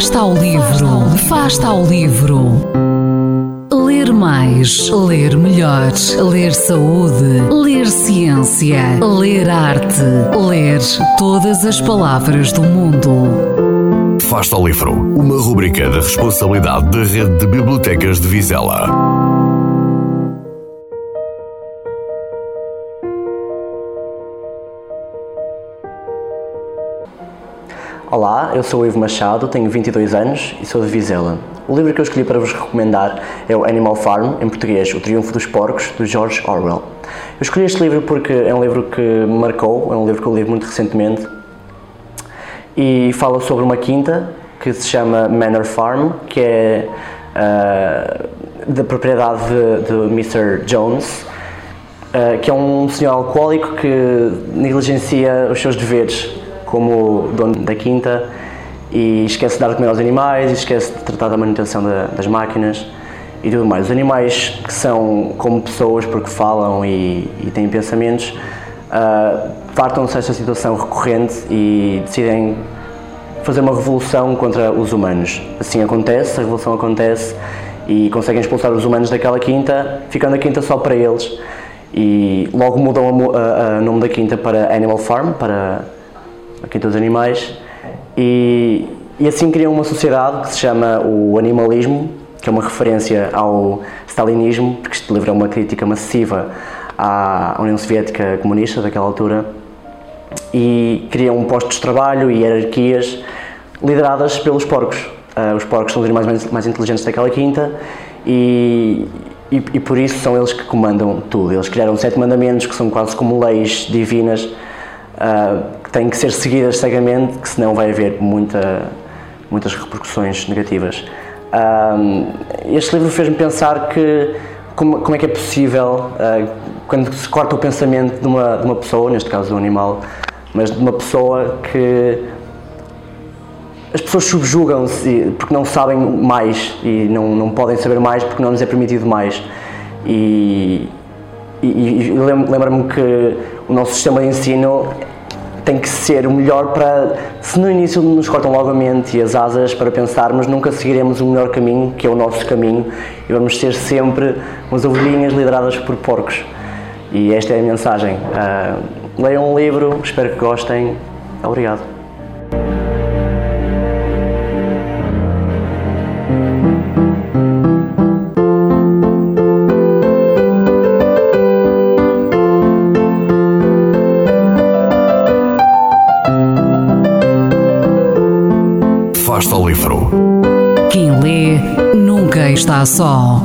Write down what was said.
Fasta ao livro, Fasta ao livro. Ler mais, ler melhor, ler saúde, ler ciência, ler arte, ler todas as palavras do mundo. Fasta ao livro, uma rubrica da responsabilidade da Rede de Bibliotecas de Vizela. Olá, eu sou o Ivo Machado, tenho 22 anos e sou de Vizela. O livro que eu escolhi para vos recomendar é o Animal Farm, em português O Triunfo dos Porcos, de George Orwell. Eu escolhi este livro porque é um livro que me marcou, é um livro que eu li muito recentemente e fala sobre uma quinta que se chama Manor Farm, que é uh, da propriedade de, de Mr. Jones, uh, que é um senhor alcoólico que negligencia os seus deveres como dono da quinta e esquece de dar de comer aos animais, esquece de tratar da manutenção da, das máquinas e tudo mais. Os animais que são como pessoas porque falam e, e têm pensamentos uh, fartam-se desta situação recorrente e decidem fazer uma revolução contra os humanos. Assim acontece, a revolução acontece e conseguem expulsar os humanos daquela quinta, ficando a quinta só para eles. E logo mudam o nome da quinta para Animal Farm, para aqui dos animais, e, e assim criam uma sociedade que se chama o animalismo, que é uma referência ao stalinismo, porque este livro é uma crítica massiva à União Soviética comunista daquela altura, e criam postos de trabalho e hierarquias lideradas pelos porcos. Uh, os porcos são os animais mais, mais inteligentes daquela quinta e, e, e, por isso são eles que comandam tudo. Eles criaram sete mandamentos que são quase como leis divinas uh, têm que ser seguidas cegamente, que senão vai haver muita, muitas repercussões negativas. Uh, este livro fez-me pensar que como, como, é que é possível, uh, quando se corta o pensamento de uma, de uma pessoa, neste caso do animal, mas de uma pessoa que as pessoas subjugam-se porque não sabem mais e não, não podem saber mais porque não lhes é permitido mais. E, e, e lembro-me que o nosso sistema de ensino tem que ser o melhor para, se no início nos cortam logo a mente e as asas para pensarmos, nunca seguiremos o melhor caminho, que é o nosso caminho, e vamos ser sempre umas ovelhinhas lideradas por porcos. E esta é a mensagem. Uh, leiam um livro, espero que gostem. Obrigado. Afasta o livro. Quem lê nunca está só.